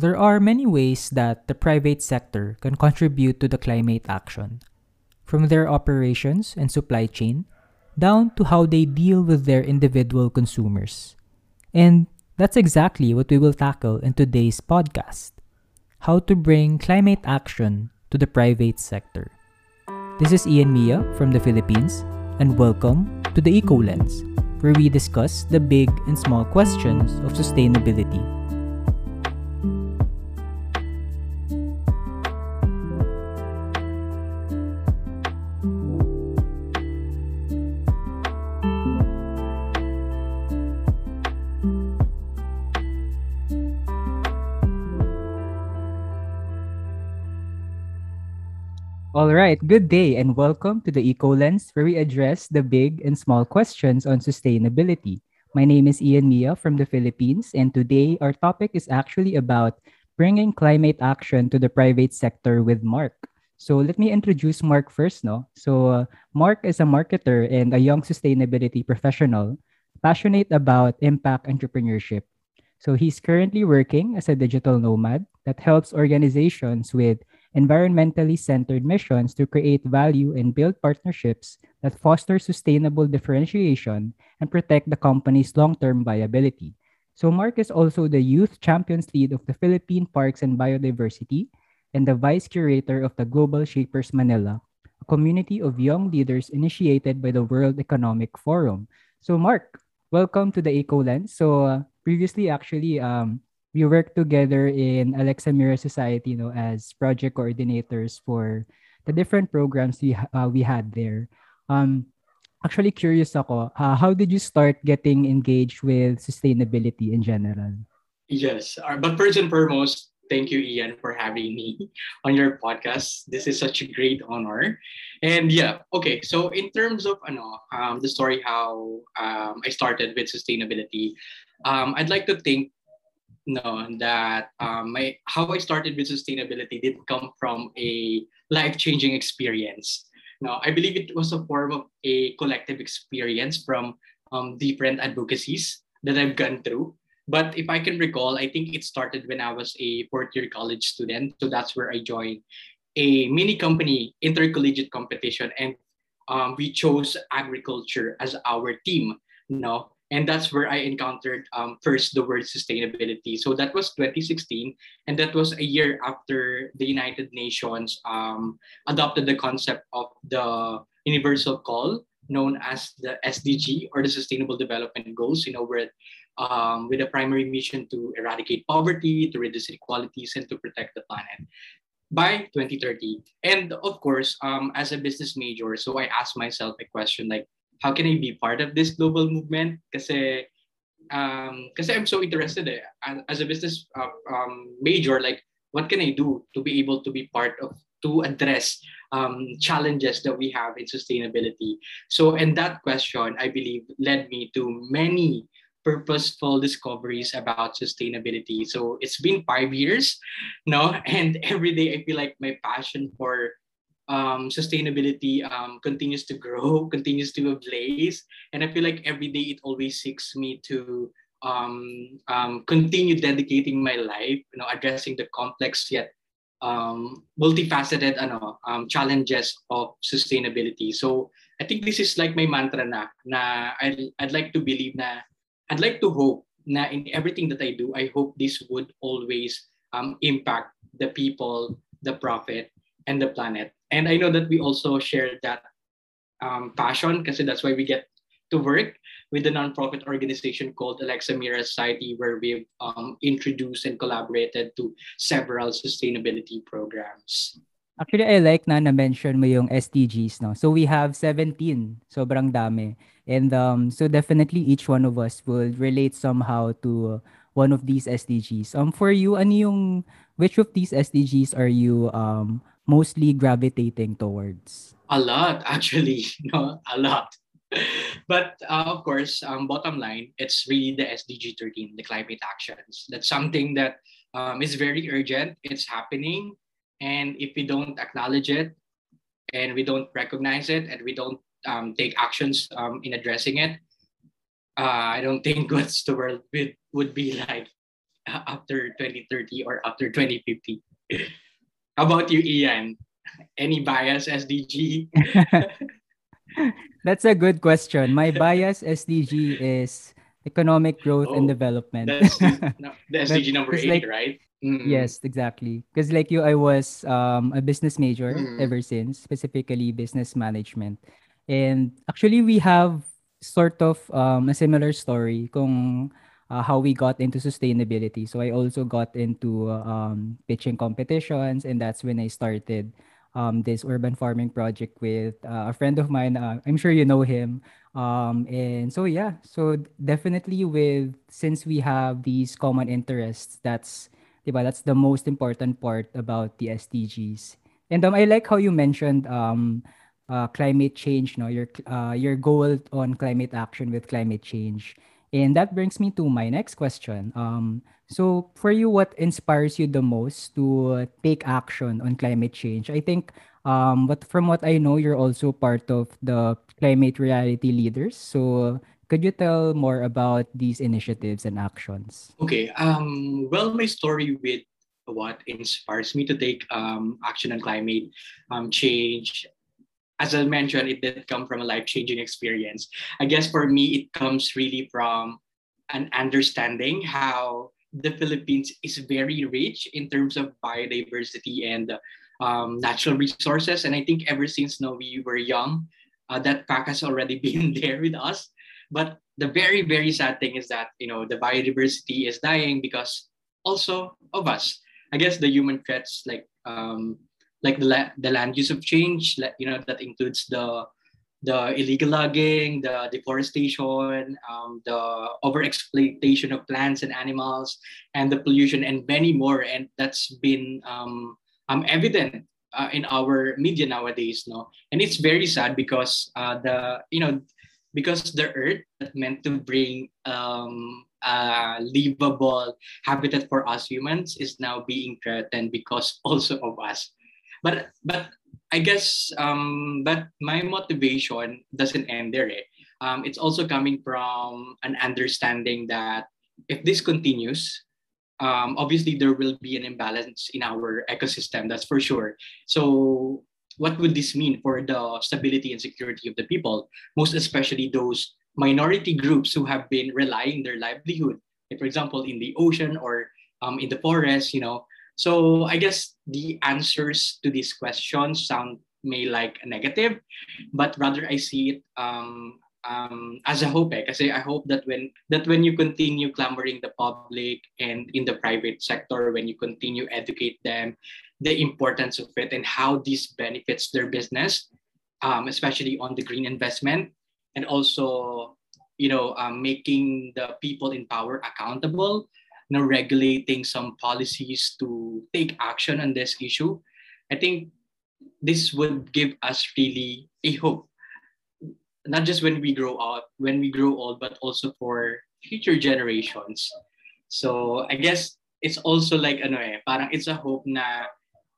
There are many ways that the private sector can contribute to the climate action, from their operations and supply chain down to how they deal with their individual consumers. And that's exactly what we will tackle in today's podcast how to bring climate action to the private sector. This is Ian Mia from the Philippines, and welcome to the EcoLens, where we discuss the big and small questions of sustainability. All right, good day and welcome to the EcoLens, where we address the big and small questions on sustainability. My name is Ian Mia from the Philippines, and today our topic is actually about bringing climate action to the private sector with Mark. So let me introduce Mark first. No, so uh, Mark is a marketer and a young sustainability professional, passionate about impact entrepreneurship. So he's currently working as a digital nomad that helps organizations with environmentally centered missions to create value and build partnerships that foster sustainable differentiation and protect the company's long term viability. So, Mark is also the Youth Champions Lead of the Philippine Parks and Biodiversity and the Vice Curator of the Global Shapers Manila, a community of young leaders initiated by the World Economic Forum. So, Mark, welcome to the Eco Lens. So, uh, previously, actually, um, we worked together in Alexa Mira Society, you know, as project coordinators for the different programs we uh, we had there. Um, actually curious ako, uh, how did you start getting engaged with sustainability in general? Yes, uh, but first and foremost, thank you, Ian, for having me on your podcast. This is such a great honor. And yeah, okay. So in terms of ano, um, the story how um, I started with sustainability, um, I'd like to think no that um, my how I started with sustainability did come from a life changing experience. No, I believe it was a form of a collective experience from um, different advocacies that I've gone through. But if I can recall, I think it started when I was a fourth year college student. So that's where I joined a mini company intercollegiate competition, and um, we chose agriculture as our team. No, and that's where I encountered um, first the word sustainability. So that was 2016, and that was a year after the United Nations um, adopted the concept of the universal call, known as the SDG or the Sustainable Development Goals. You know, where um, with a primary mission to eradicate poverty, to reduce inequalities, and to protect the planet by 2030. And of course, um, as a business major, so I asked myself a question like, how can I be part of this global movement? Kasi um, kasi I'm so interested eh. As a business uh, um, major, like what can I do to be able to be part of to address um, challenges that we have in sustainability. So, and that question, I believe, led me to many purposeful discoveries about sustainability. So it's been five years, no, and every day I feel like my passion for um, sustainability um, continues to grow, continues to ablaze. And I feel like every day it always seeks me to um, um, continue dedicating my life, you know, addressing the complex yet um, multifaceted ano, um, challenges of sustainability. So I think this is like my mantra na, na I'd, I'd like to believe na, I'd like to hope na in everything that I do, I hope this would always impact the people, the profit, and the planet. And I know that we also share that um, passion because that's why we get to work with the nonprofit organization called Alexa Mira Society, where we've um, introduced and collaborated to several sustainability programs. Actually, I like na na-mention mo yung SDGs, no? So we have 17, sobrang dami. And um, so definitely each one of us will relate somehow to one of these SDGs. Um, for you, ano yung, which of these SDGs are you um, mostly gravitating towards? A lot, actually. No, a lot. but uh, of course, um, bottom line, it's really the SDG 13, the climate actions. That's something that um, is very urgent. It's happening. And if we don't acknowledge it and we don't recognize it and we don't um, take actions um, in addressing it, uh, I don't think what's the world would, would be like after 2030 or after 2050? How about you, Ian? Any bias SDG? That's a good question. My bias SDG is economic growth oh, and development. That's the, no, the SDG number eight, like, right? Mm-hmm. Yes, exactly. Because like you, I was um, a business major mm-hmm. ever since, specifically business management. And actually, we have sort of um, a similar story kung uh, how we got into sustainability. So I also got into um, pitching competitions, and that's when I started um, this urban farming project with uh, a friend of mine. Uh, I'm sure you know him. Um, and so yeah, so definitely with since we have these common interests, that's diba, that's the most important part about the SDGs. And um, I like how you mentioned um, uh, climate change, no, your uh, your goal on climate action with climate change. And that brings me to my next question. Um, so for you, what inspires you the most to take action on climate change? I think, um, but from what I know, you're also part of the climate reality leaders. So could you tell more about these initiatives and actions? Okay. Um, well, my story with what inspires me to take um, action on climate um, change as I mentioned, it did come from a life changing experience. I guess for me, it comes really from an understanding how the Philippines is very rich in terms of biodiversity and um, natural resources. And I think ever since know, we were young, uh, that fact has already been there with us. But the very, very sad thing is that you know the biodiversity is dying because also of us. I guess the human threats like um, like the, la- the land use of change, you know, that includes the the illegal logging, the deforestation, um, the overexploitation of plants and animals, and the pollution, and many more. And that's been um, um, evident uh, in our media nowadays. No, and it's very sad because uh, the you know because the earth that meant to bring um, a livable habitat for us humans is now being threatened because also of us but but I guess um, but my motivation doesn't end there. Eh? Um, it's also coming from an understanding that if this continues, um, obviously there will be an imbalance in our ecosystem. That's for sure. So what would this mean for the stability and security of the people, most especially those minority groups who have been relying their livelihood, like for example, in the ocean or um, in the forest, you know, so I guess the answers to these questions sound may like negative, but rather I see it um, um, as a hope. Eh? Kasi I hope that when that when you continue clamoring the public and in the private sector, when you continue educate them, the importance of it and how this benefits their business, um, especially on the green investment, and also you know um, making the people in power accountable you know, regulating some policies to take action on this issue, I think this would give us really a hope, not just when we grow up, when we grow old, but also for future generations. So I guess it's also like ano eh, parang it's a hope na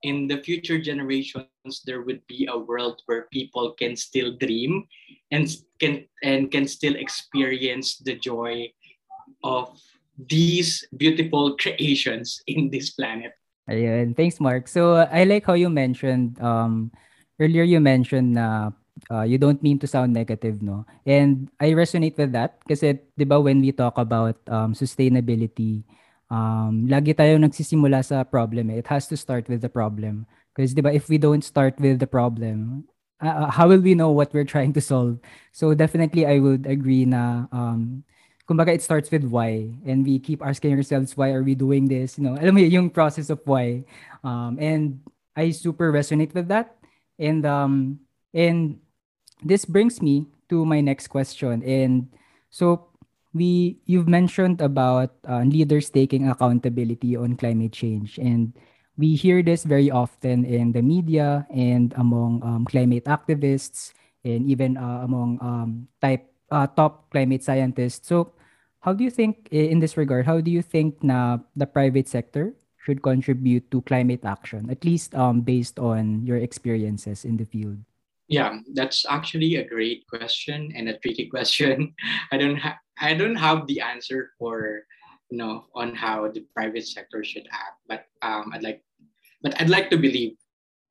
in the future generations there would be a world where people can still dream and can and can still experience the joy of these beautiful creations in this planet. Ayun. Thanks, Mark. So, uh, I like how you mentioned, um, earlier you mentioned na uh, you don't mean to sound negative, no? And I resonate with that kasi, di ba, when we talk about um, sustainability, um, lagi tayo nagsisimula sa problem. Eh. It has to start with the problem. Because, di ba, if we don't start with the problem, uh, how will we know what we're trying to solve? So, definitely, I would agree na um, kumbaga it starts with why. And we keep asking ourselves why are we doing this? You know alam mo yung process of why. Um, and I super resonate with that. And um and this brings me to my next question. And so we you've mentioned about uh, leaders taking accountability on climate change. And we hear this very often in the media and among um, climate activists and even uh, among um, type uh, top climate scientists. So, how do you think, in this regard, how do you think na the private sector should contribute to climate action, at least um, based on your experiences in the field? Yeah, that's actually a great question and a tricky question. I don't have I don't have the answer for you know, on how the private sector should act. But um, I'd like, but I'd like to believe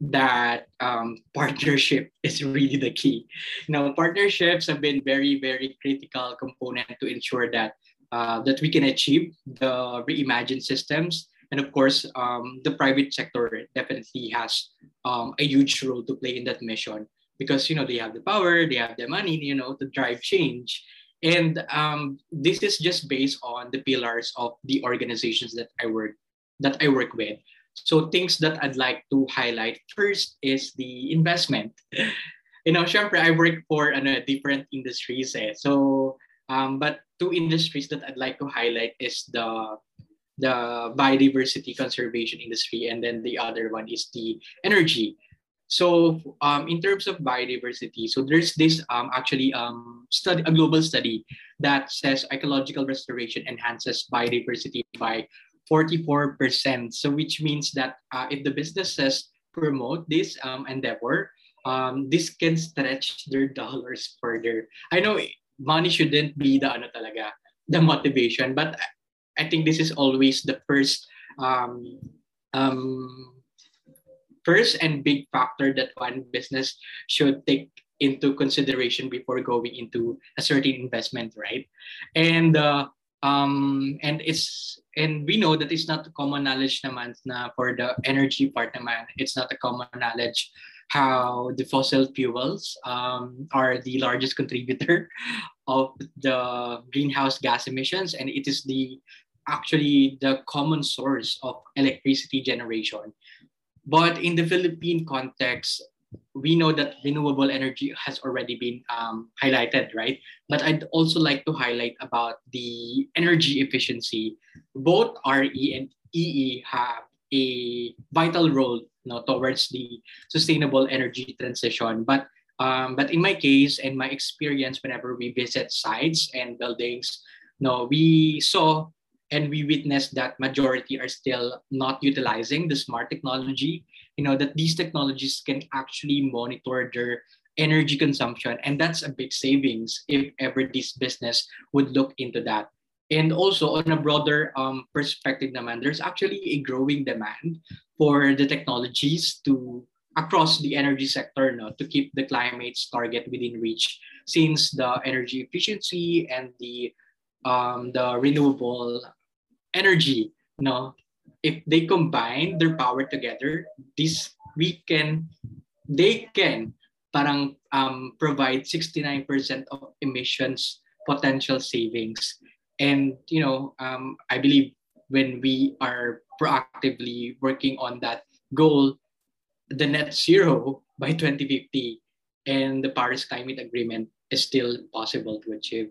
that um, partnership is really the key. Now, partnerships have been very, very critical component to ensure that uh, that we can achieve the reimagined systems. And of course, um, the private sector definitely has um, a huge role to play in that mission because you know they have the power, they have the money, you know, to drive change. And um, this is just based on the pillars of the organizations that I work that I work with. So things that I'd like to highlight first is the investment. you know, syempre, I work for ano, different industries eh. So, um, but two industries that I'd like to highlight is the the biodiversity conservation industry and then the other one is the energy. So um, in terms of biodiversity, so there's this um, actually um, study, a global study that says ecological restoration enhances biodiversity by 44%. So which means that uh, if the businesses promote this um, endeavor, um, this can stretch their dollars further. I know money shouldn't be the ano talaga, the motivation, but I think this is always the first um, um, first and big factor that one business should take into consideration before going into a certain investment, right? And uh, um, and it's and we know that it's not common knowledge naman na for the energy part naman, it's not a common knowledge how the fossil fuels um, are the largest contributor of the greenhouse gas emissions. And it is the actually the common source of electricity generation. But in the philippine context we know that renewable energy has already been um, highlighted, right? But I'd also like to highlight about the energy efficiency. Both RE and EE have a vital role you know, towards the sustainable energy transition. But um, but in my case and my experience, whenever we visit sites and buildings, no, we saw and we witnessed that majority are still not utilizing the smart technology you know that these technologies can actually monitor their energy consumption. And that's a big savings if ever this business would look into that. And also on a broader um, perspective naman, there's actually a growing demand for the technologies to across the energy sector no, to keep the climate's target within reach since the energy efficiency and the um, the renewable energy no if they combine their power together, this we can, they can parang um, provide 69% of emissions potential savings. And, you know, um, I believe when we are proactively working on that goal, the net zero by 2050 and the Paris Climate Agreement is still possible to achieve.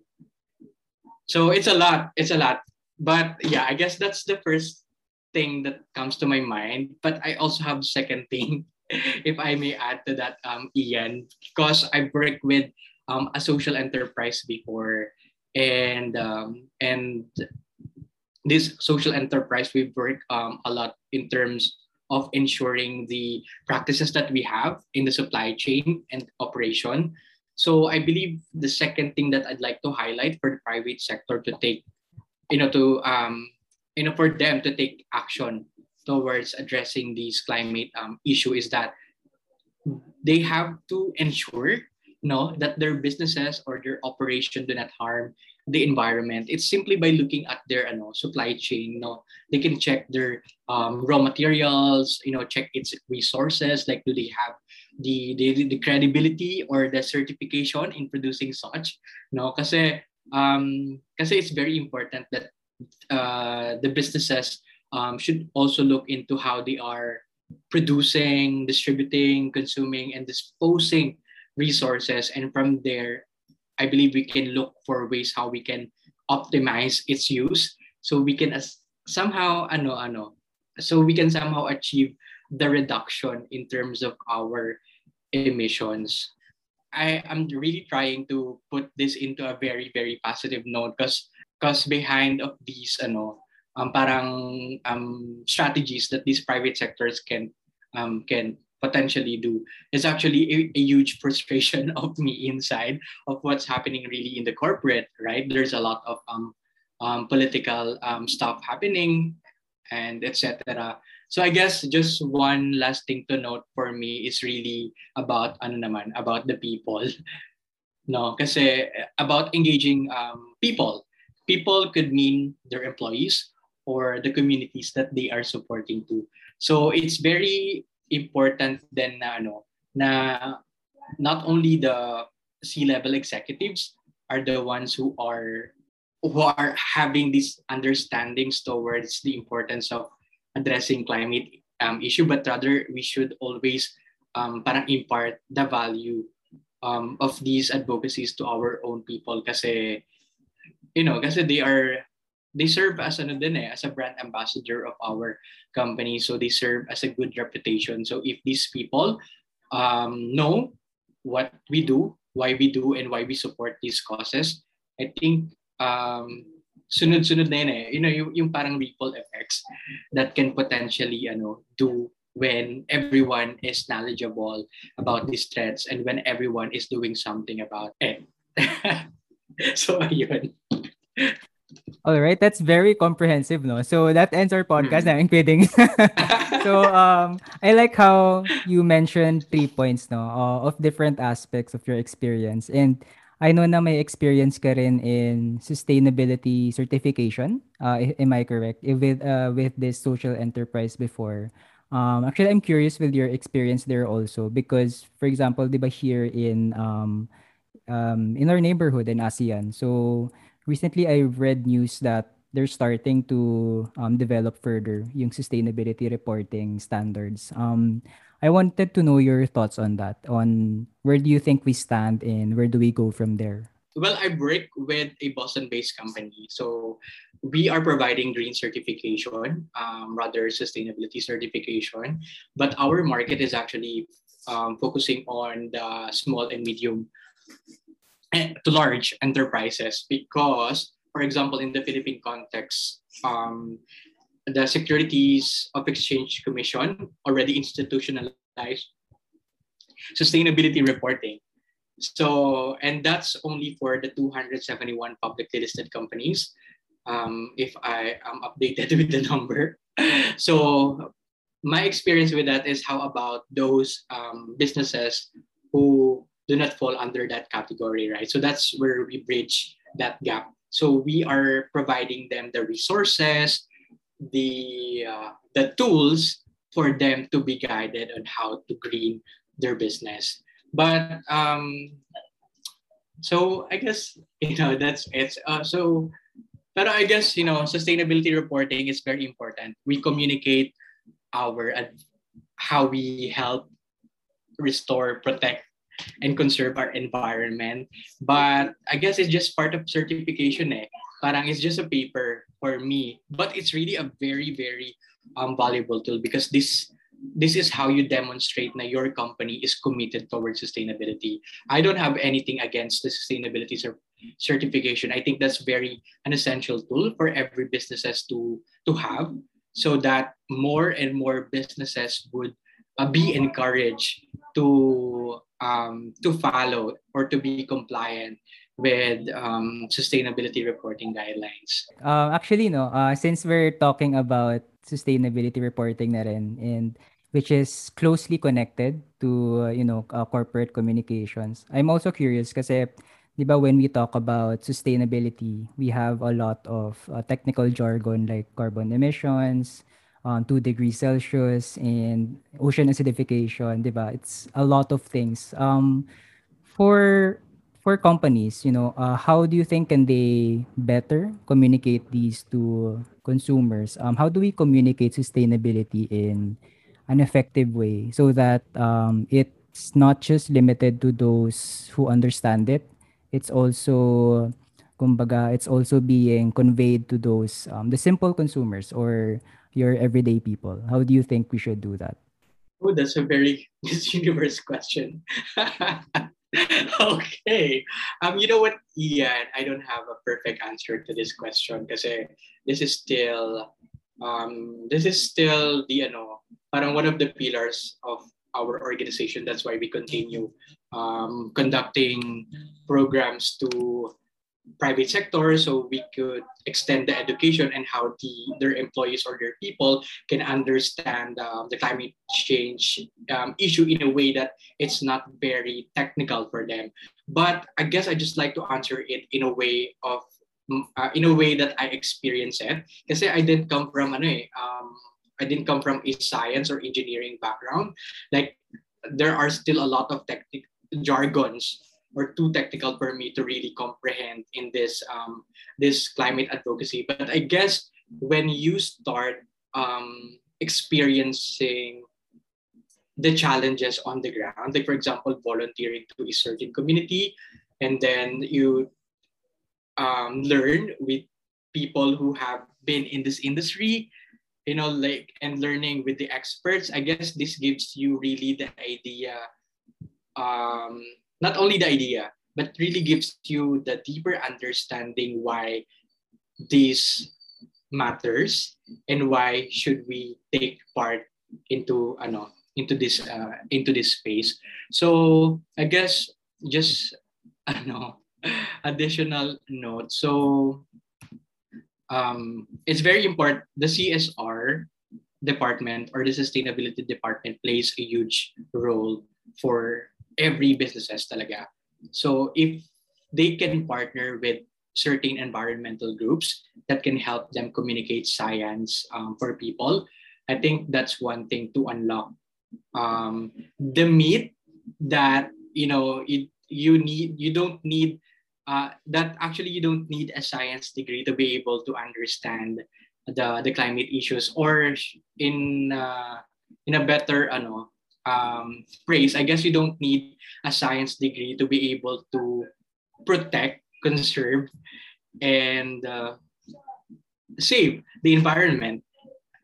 So it's a lot. It's a lot. But yeah, I guess that's the first thing that comes to my mind. But I also have second thing, if I may add to that, um, Ian, because I worked with um, a social enterprise before, and um, and this social enterprise we work um, a lot in terms of ensuring the practices that we have in the supply chain and operation. So I believe the second thing that I'd like to highlight for the private sector to take, you know, to um, you know, for them to take action towards addressing these climate um, issue is that they have to ensure you know, that their businesses or their operation do not harm the environment. It's simply by looking at their ano, supply chain. You know, they can check their um, raw materials. You know, check its resources. Like, do they have the, the the credibility or the certification in producing such? No, kasi um, kasi it's very important that uh, the businesses um, should also look into how they are producing, distributing, consuming, and disposing resources. And from there, I believe we can look for ways how we can optimize its use so we can as somehow ano ano so we can somehow achieve the reduction in terms of our emissions i am really trying to put this into a very very positive note because because behind of these ano um, parang um, strategies that these private sectors can um, can potentially do is actually a, a, huge frustration of me inside of what's happening really in the corporate right there's a lot of um, um, political um, stuff happening and etc. So I guess just one last thing to note for me is really about ano naman about the people. No, kasi about engaging um, people. People could mean their employees or the communities that they are supporting to. So it's very important then na ano na not only the C-level executives are the ones who are who are having these understandings towards the importance of addressing climate um, issue, but rather we should always um, parang impart the value um, of these advocacies to our own people kasi you know kasi they are they serve as ano din eh, as a brand ambassador of our company. So they serve as a good reputation. So if these people um, know what we do why we do and why we support these causes I think um, sunod-sunod na yun eh. You know, yung, yung parang ripple effects that can potentially ano, do when everyone is knowledgeable about these threats and when everyone is doing something about it. so, ayun. All right, that's very comprehensive, no? So that ends our podcast. Mm. I'm kidding. so um, I like how you mentioned three points, no, uh, of different aspects of your experience, and I know na may experience ka rin in sustainability certification. Uh, am I correct? With uh, with this social enterprise before. Um, actually, I'm curious with your experience there also because, for example, di ba here in um, um, in our neighborhood in ASEAN. So recently, I read news that they're starting to um, develop further yung sustainability reporting standards. Um, I wanted to know your thoughts on that. On where do you think we stand and where do we go from there? Well, I work with a Boston-based company, so we are providing green certification, um, rather sustainability certification. But our market is actually um, focusing on the small and medium eh, to large enterprises because, for example, in the Philippine context, um, the Securities of Exchange Commission already institutionalized sustainability reporting. So, and that's only for the 271 publicly listed companies, um, if I am updated with the number. So, my experience with that is how about those um, businesses who do not fall under that category, right? So, that's where we bridge that gap. So, we are providing them the resources, the uh, the tools for them to be guided on how to green their business. But um, so I guess you know that's it's uh, so. But I guess you know sustainability reporting is very important. We communicate our uh, how we help restore, protect, and conserve our environment. But I guess it's just part of certification. Eh. Parang it's just a paper for me but it's really a very very um, valuable tool because this this is how you demonstrate that your company is committed towards sustainability. I don't have anything against the sustainability cer- certification. I think that's very an essential tool for every businesses to to have so that more and more businesses would uh, be encouraged to um, to follow or to be compliant with um, sustainability reporting guidelines. Uh, actually, no, uh, since we're talking about sustainability reporting na rin, and which is closely connected to, uh, you know, uh, corporate communications. I'm also curious di ba, when we talk about sustainability, we have a lot of uh, technical jargon like carbon emissions, um, 2 degrees Celsius, and ocean acidification, di ba? It's a lot of things. Um, for for companies, you know, uh, how do you think can they better communicate these to consumers? Um, how do we communicate sustainability in an effective way so that um, it's not just limited to those who understand it. It's also, kumbaga, it's also being conveyed to those um, the simple consumers or your everyday people. How do you think we should do that? Oh, that's a very Miss Universe question. okay. Um, you know what, Ian? I don't have a perfect answer to this question because this is still um, this is still the ano, parang one of the pillars of our organization. That's why we continue um, conducting programs to private sector so we could extend the education and how the their employees or their people can understand um, the climate change um, issue in a way that it's not very technical for them. But i guess i just like to answer it in a way of mm, uh, in a way that i experience it. Because i didn't come from ano eh, um, i didn't come from a science or engineering background. Like there are still a lot of technical jargons or too technical for me to really comprehend in this um, this climate advocacy. But I guess when you start um, experiencing the challenges on the ground, like for example, volunteering to a certain community, and then you um, learn with people who have been in this industry, you know, like and learning with the experts. I guess this gives you really the idea um, not only the idea, but really gives you the deeper understanding why this matters and why should we take part into ano into this uh, into this space. So I guess just ano additional note. So um, it's very important. The CSR department or the sustainability department plays a huge role for every businesses talaga. So if they can partner with certain environmental groups that can help them communicate science um, for people, I think that's one thing to unlock um, the myth that you know it, you need you don't need uh, that actually you don't need a science degree to be able to understand the the climate issues or in uh, in a better ano um, phrase, I guess you don't need a science degree to be able to protect, conserve, and uh, save the environment.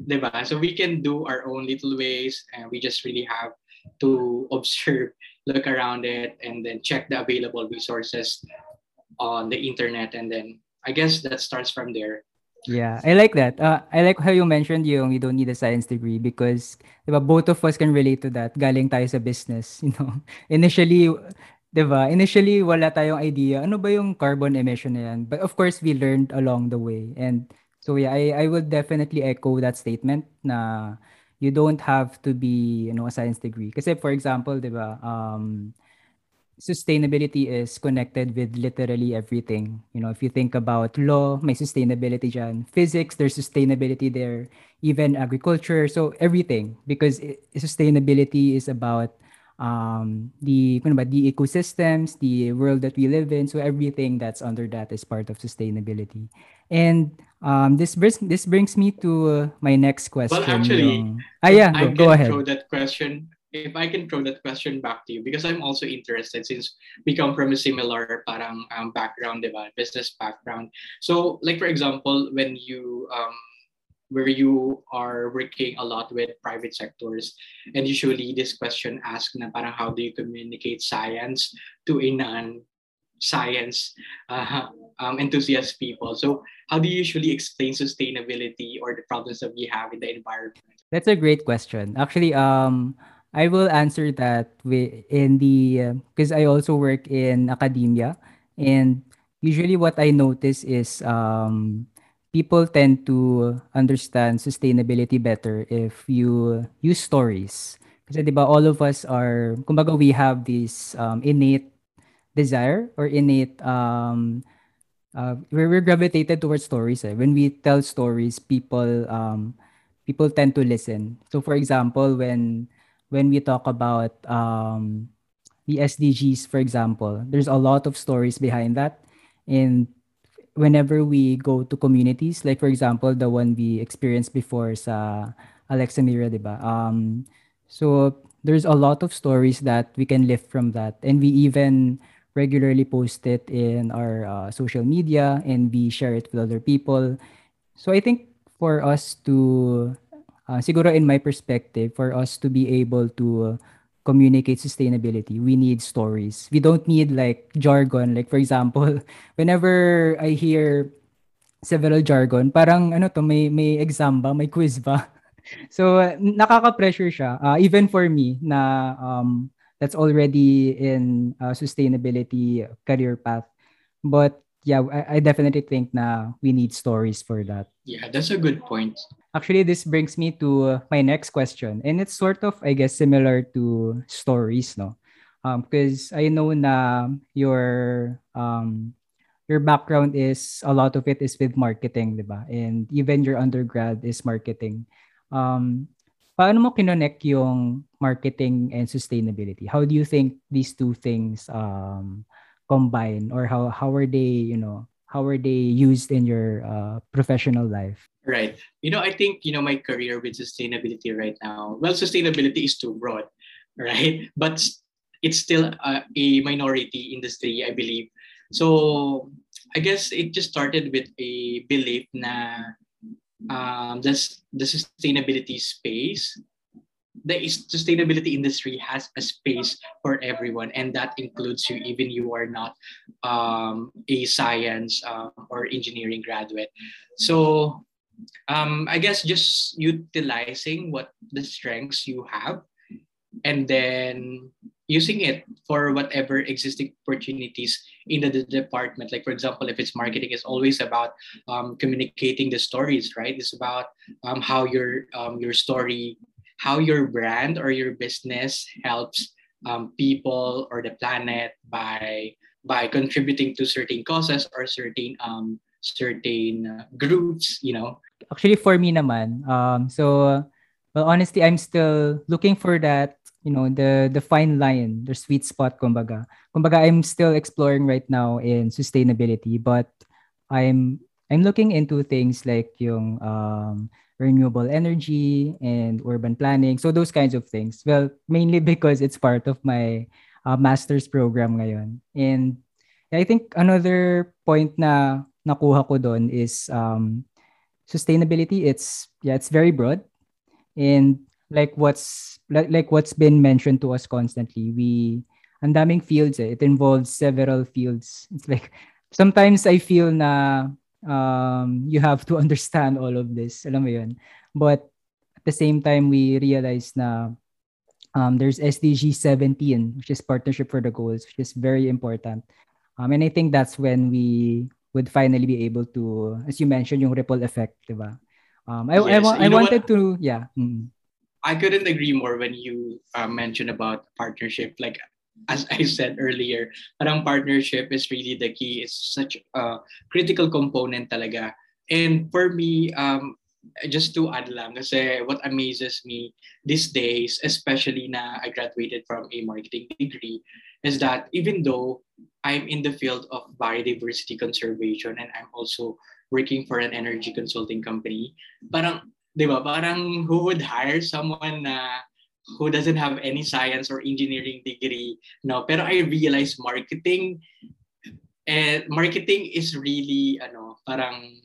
Diba? So we can do our own little ways and we just really have to observe, look around it, and then check the available resources on the internet. And then I guess that starts from there. Yeah, I like that. Uh, I like how you mentioned yung you don't need a science degree because diba, both of us can relate to that. Galing tayo sa business, you know. Initially, 'di ba? Initially wala tayong idea ano ba yung carbon emission na yan. But of course, we learned along the way. And so yeah, I I would definitely echo that statement na you don't have to be, you know, a science degree. Kasi for example, 'di ba, um sustainability is connected with literally everything. You know, if you think about law, may sustainability dyan. Physics, there's sustainability there. Even agriculture, so everything. Because sustainability is about um, the, ano ba, the ecosystems, the world that we live in. So everything that's under that is part of sustainability. And um, this brings this brings me to uh, my next question. Well, actually, yung, ah, yeah, go, I go ahead. throw that question if I can throw that question back to you because I'm also interested since we come from a similar parang um, background, diba? business background. So, like for example, when you um, where you are working a lot with private sectors, and usually this question asks na parang how do you communicate science to a non science uh, um, enthusiast people. So, how do you usually explain sustainability or the problems that we have in the environment? That's a great question. Actually, um, I will answer that in the because uh, I also work in academia, and usually what I notice is um, people tend to understand sustainability better if you use stories. 'di ba all of us are kumbaga we have this um, innate desire or innate um, uh, we're, we're gravitated towards stories. Eh. When we tell stories, people um, people tend to listen. So for example, when when we talk about um, the SDGs, for example, there's a lot of stories behind that. And whenever we go to communities, like for example, the one we experienced before sa Alexandria, diba? Um, so there's a lot of stories that we can lift from that. And we even regularly post it in our uh, social media and we share it with other people. So I think for us to uh, siguro in my perspective, for us to be able to uh, communicate sustainability, we need stories. We don't need like jargon. Like for example, whenever I hear several jargon, parang ano to, may, may exam ba, may quiz ba? so nakaka-pressure siya. Uh, even for me na um, that's already in uh, sustainability career path. But yeah, I, I definitely think na we need stories for that. Yeah, that's a good point. Actually, this brings me to uh, my next question. And it's sort of, I guess, similar to stories, no? Um, because I know na your um, your background is a lot of it is with marketing, di? And even your undergrad is marketing. Um, paano mo yung marketing and sustainability? How do you think these two things um, combine or how how are they you know how are they used in your uh, professional life? Right. You know i think you know my career with sustainability right now well sustainability is too broad right? But it's still a, a minority industry i believe. So i guess it just started with a belief na um, the sustainability space the sustainability industry has a space for everyone and that includes you even you are not um, a science uh, or engineering graduate. So um, i guess just utilizing what the strengths you have and then using it for whatever existing opportunities in the, the department. Like for example if it's marketing it's always about um, communicating the stories right? It's about um, how your um, your story how your brand or your business helps um, people or the planet by by contributing to certain causes or certain um, certain uh, groups you know? Actually for me naman um so well honestly i'm still looking for that you know the the fine line the sweet spot kumbaga. Kumbaga i'm still exploring right now in sustainability but i'm i'm looking into things like yung um renewable energy and urban planning. So those kinds of things. Well, mainly because it's part of my uh, master's program ngayon. And I think another point na nakuha ko doon is um, sustainability. It's yeah, it's very broad. And like what's like, like what's been mentioned to us constantly, we ang daming fields eh. It involves several fields. It's like sometimes I feel na um, you have to understand all of this. Alam mo yun? But at the same time, we realize na um, there's SDG 17, which is Partnership for the Goals, which is very important. Um, and I think that's when we would finally be able to, as you mentioned, yung ripple effect, di ba? Um, I, yes. I, I, I wanted what? to, yeah. Mm. I couldn't agree more when you uh, mentioned about partnership. Like as I said earlier, parang partnership is really the key. It's such a critical component talaga. And for me, um, just to add lang, kasi what amazes me these days, especially na I graduated from a marketing degree, is that even though I'm in the field of biodiversity conservation and I'm also working for an energy consulting company, parang, di ba, parang who would hire someone na who doesn't have any science or engineering degree. No pero I realized marketing and marketing is really ano parang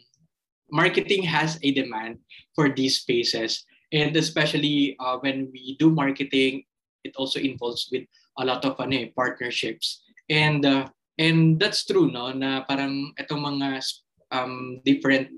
marketing has a demand for these spaces. And especially uh, when we do marketing it also involves with a lot of ano, eh, partnerships. And uh, and that's true no na parang itong mga um, different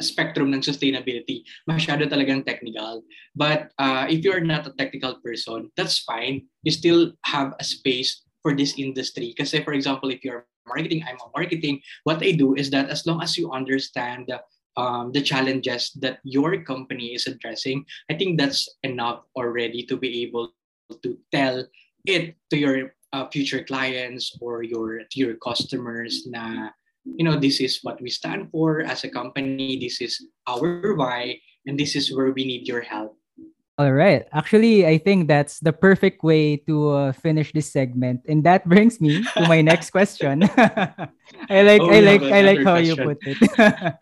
spectrum ng sustainability, masyado talagang technical. But uh, if you're not a technical person, that's fine. You still have a space for this industry. Kasi for example, if you're marketing, I'm a marketing, what I do is that as long as you understand um, the challenges that your company is addressing, I think that's enough already to be able to tell it to your uh, future clients or your to your customers na you know, this is what we stand for as a company. This is our why, and this is where we need your help. All right. Actually, I think that's the perfect way to uh, finish this segment, and that brings me to my next question. I like, oh, I like, I like how question. you put it.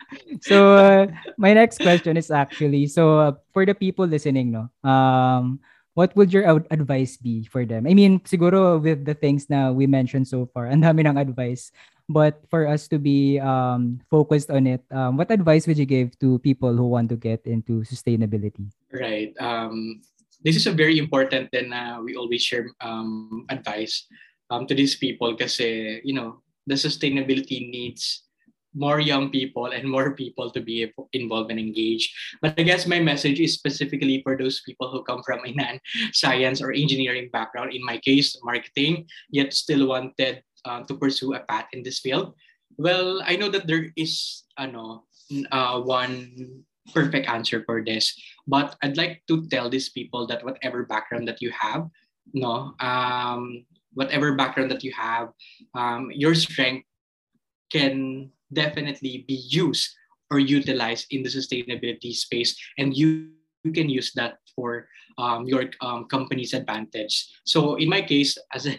so, uh, my next question is actually so uh, for the people listening, no, um, what would your advice be for them? I mean, siguro with the things now we mentioned so far, and dami ng advice. But for us to be um, focused on it, um, what advice would you give to people who want to get into sustainability? Right. Um, this is a very important then uh, we always share um, advice um, to these people because, you know, the sustainability needs more young people and more people to be involved and engaged. But I guess my message is specifically for those people who come from a non-science or engineering background. In my case, marketing, yet still wanted uh, to pursue a path in this field? Well, I know that there is ano uh, one perfect answer for this, but I'd like to tell these people that whatever background that you have, no, um, whatever background that you have, um, your strength can definitely be used or utilized in the sustainability space, and you, you can use that for um, your um, company's advantage. So in my case, as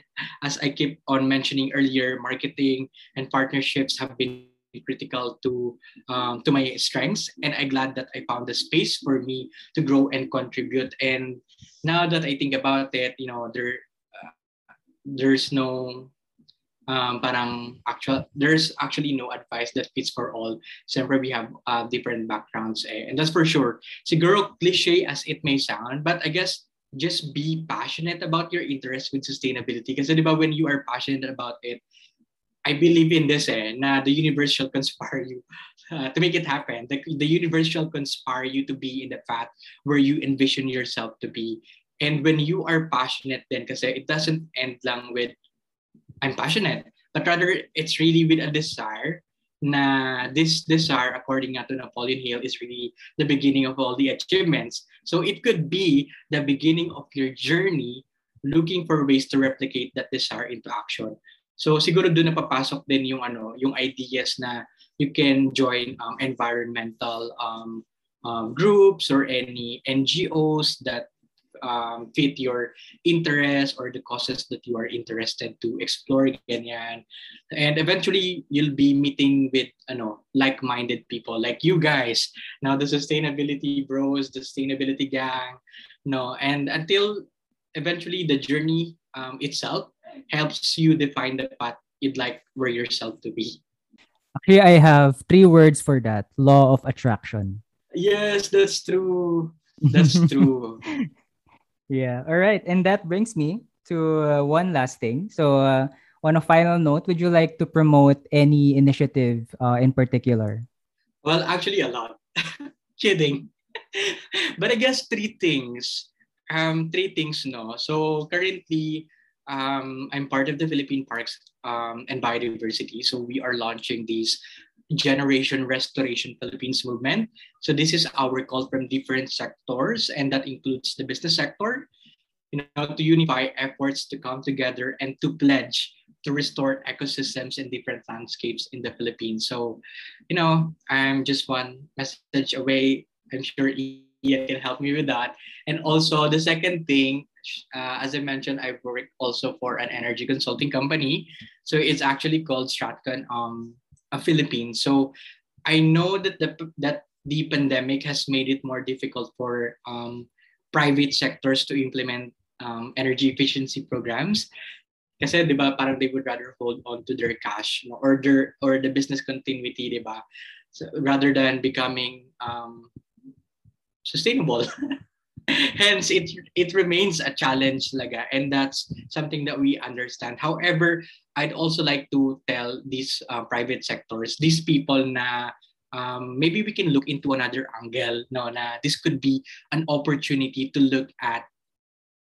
as I keep on mentioning earlier, marketing and partnerships have been critical to um, to my strengths and i'm glad that i found the space for me to grow and contribute and now that i think about it you know there uh, there's no um, parang actual there's actually no advice that fits for all. Siyempre, we have uh, different backgrounds eh. and that's for sure. Siguro cliche as it may sound, but I guess just be passionate about your interest with sustainability. Kasi di when you are passionate about it, I believe in this eh, na the universe shall conspire you uh, to make it happen. The, the universe shall conspire you to be in the path where you envision yourself to be. And when you are passionate then, kasi it doesn't end lang with I'm passionate, but rather it's really with a desire na this desire, according to Napoleon Hill, is really the beginning of all the achievements. So it could be the beginning of your journey looking for ways to replicate that desire into action. So siguro doon napapasok din yung ano, yung ideas na you can join um, environmental um, um, groups or any NGOs that um, fit your interest or the causes that you are interested to explore ganyan. And eventually you'll be meeting with ano, like-minded people like you guys. Now the sustainability bros, the sustainability gang, no, and until eventually the journey um, itself helps you define the path you'd like where yourself to be. Actually, I have three words for that. Law of attraction. Yes, that's true. That's true. Yeah. All right. And that brings me to uh, one last thing. So, uh, on a final note, would you like to promote any initiative uh, in particular? Well, actually, a lot. Kidding. but I guess three things. Um, three things, no. So currently, um, I'm part of the Philippine Parks um, and Biodiversity. So we are launching these Generation Restoration Philippines movement. So this is our call from different sectors, and that includes the business sector, you know, to unify efforts to come together and to pledge to restore ecosystems in different landscapes in the Philippines. So, you know, I'm just one message away. I'm sure Ian can help me with that. And also the second thing, uh, as I mentioned, I work also for an energy consulting company. So it's actually called Stratcon um, a Philippines. So I know that the that the pandemic has made it more difficult for um, private sectors to implement um, energy efficiency programs. Kasi 'di ba parang they would rather hold on to their cash or their or the business continuity, 'di ba? So, rather than becoming um, sustainable. Hence, it it remains a challenge, laga, and that's something that we understand. However, I'd also like to tell these uh, private sectors, these people na um, maybe we can look into another angle, no, na this could be an opportunity to look at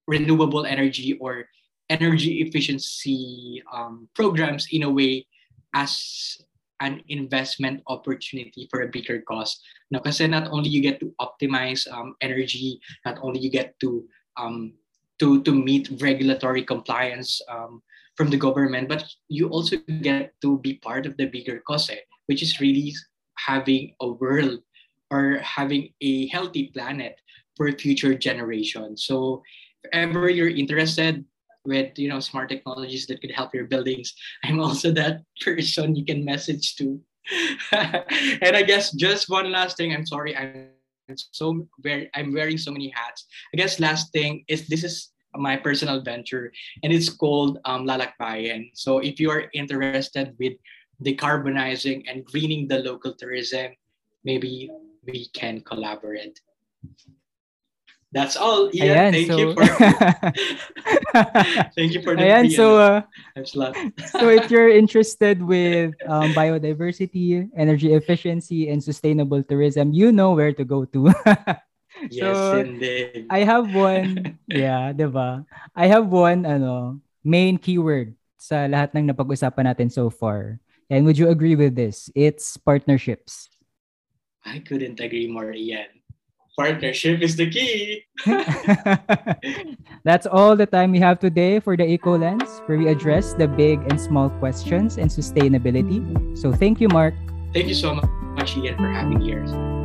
renewable energy or energy efficiency um, programs in a way as an investment opportunity for a bigger cause. No, kasi not only you get to optimize um, energy, not only you get to um, to to meet regulatory compliance um, from the government, but you also get to be part of the bigger cause, eh, which is really having a world or having a healthy planet for future generations. So if ever you're interested, with you know smart technologies that could help your buildings i'm also that person you can message to and i guess just one last thing i'm sorry i'm so very i'm wearing so many hats. I guess last thing is this is my personal venture and it's called um, lalakbayan. So if you are interested with decarbonizing and greening the local tourism maybe we can collaborate that's all. Ian, Ayan, thank so... you for thank you for the Ayan, so uh, so if you're interested with um, biodiversity, energy efficiency, and sustainable tourism, you know where to go to. yes, indeed. I have one, yeah, diba? I have one ano, main keyword sa lahat ng napag-usapan natin so far. And would you agree with this? It's partnerships. I couldn't agree more, Ian. Partnership is the key. That's all the time we have today for the Eco Lens, where we address the big and small questions and sustainability. So thank you, Mark. Thank you so much, Ian, for having me here.